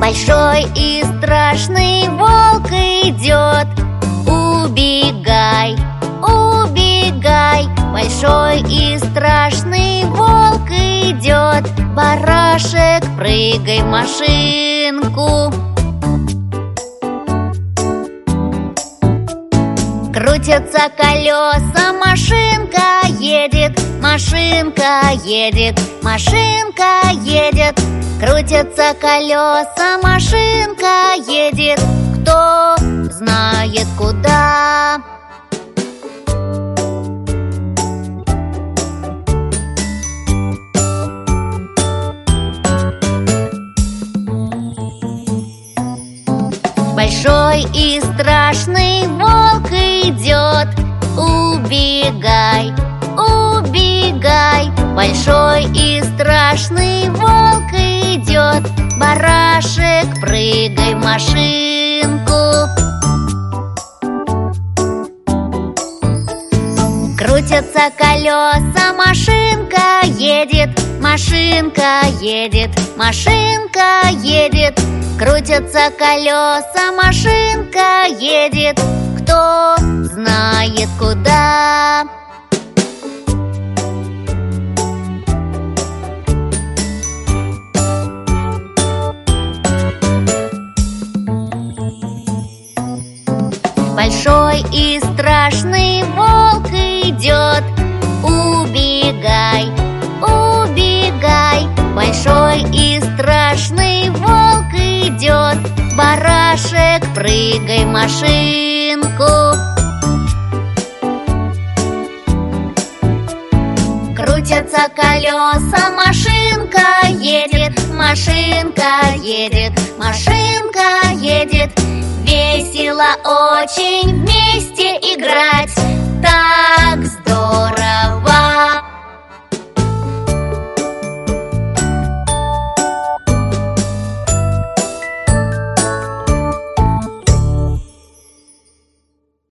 Большой и страшный волк идет Убегай, убегай. Большой и страшный волк идет Барашек, прыгай в машинку. Крутятся колеса, машинка едет Машинка едет, машинка едет. Крутятся колеса, машинка едет. Кто Большой и страшный волк идет Убегай, убегай Большой и страшный волк идет Барашек, прыгай в машинку. Крутятся колеса, машинка едет Машинка едет, машинка едет Крутятся колеса, машинка едет. Кто знает куда? Большой и страшный волк идет. Убегай, убегай Большой Барашек, прыгай машинку. Крутятся колеса, машинка едет Машинка едет, машинка едет. Весело очень вместе играть